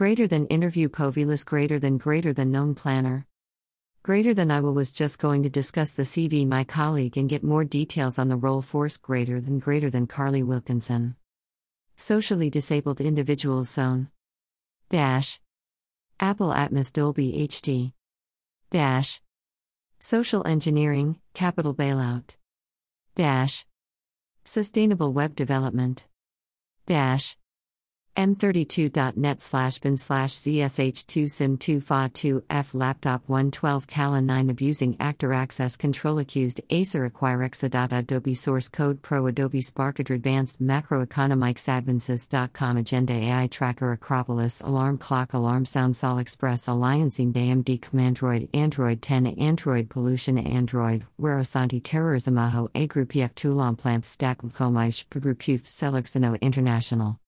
Greater than interview Povilis greater than greater than known planner. Greater than I will was just going to discuss the CV my colleague and get more details on the role force greater than greater than Carly Wilkinson. Socially disabled individuals zone. Dash. Apple Atmos Dolby HD. Dash. Social engineering, capital bailout. Dash. Sustainable web development. Dash m32.net slash bin slash zsh2 sim 2 fa 2 f laptop 112 cala 9 abusing actor access control accused acer acquire exadata adobe source code pro adobe spark advanced macroeconomics advances.com agenda ai tracker acropolis alarm clock alarm sound sol express alliancing amd commandroid android 10 android pollution android where osanti terrorism aho a group toulon plamp stack comaish group youth international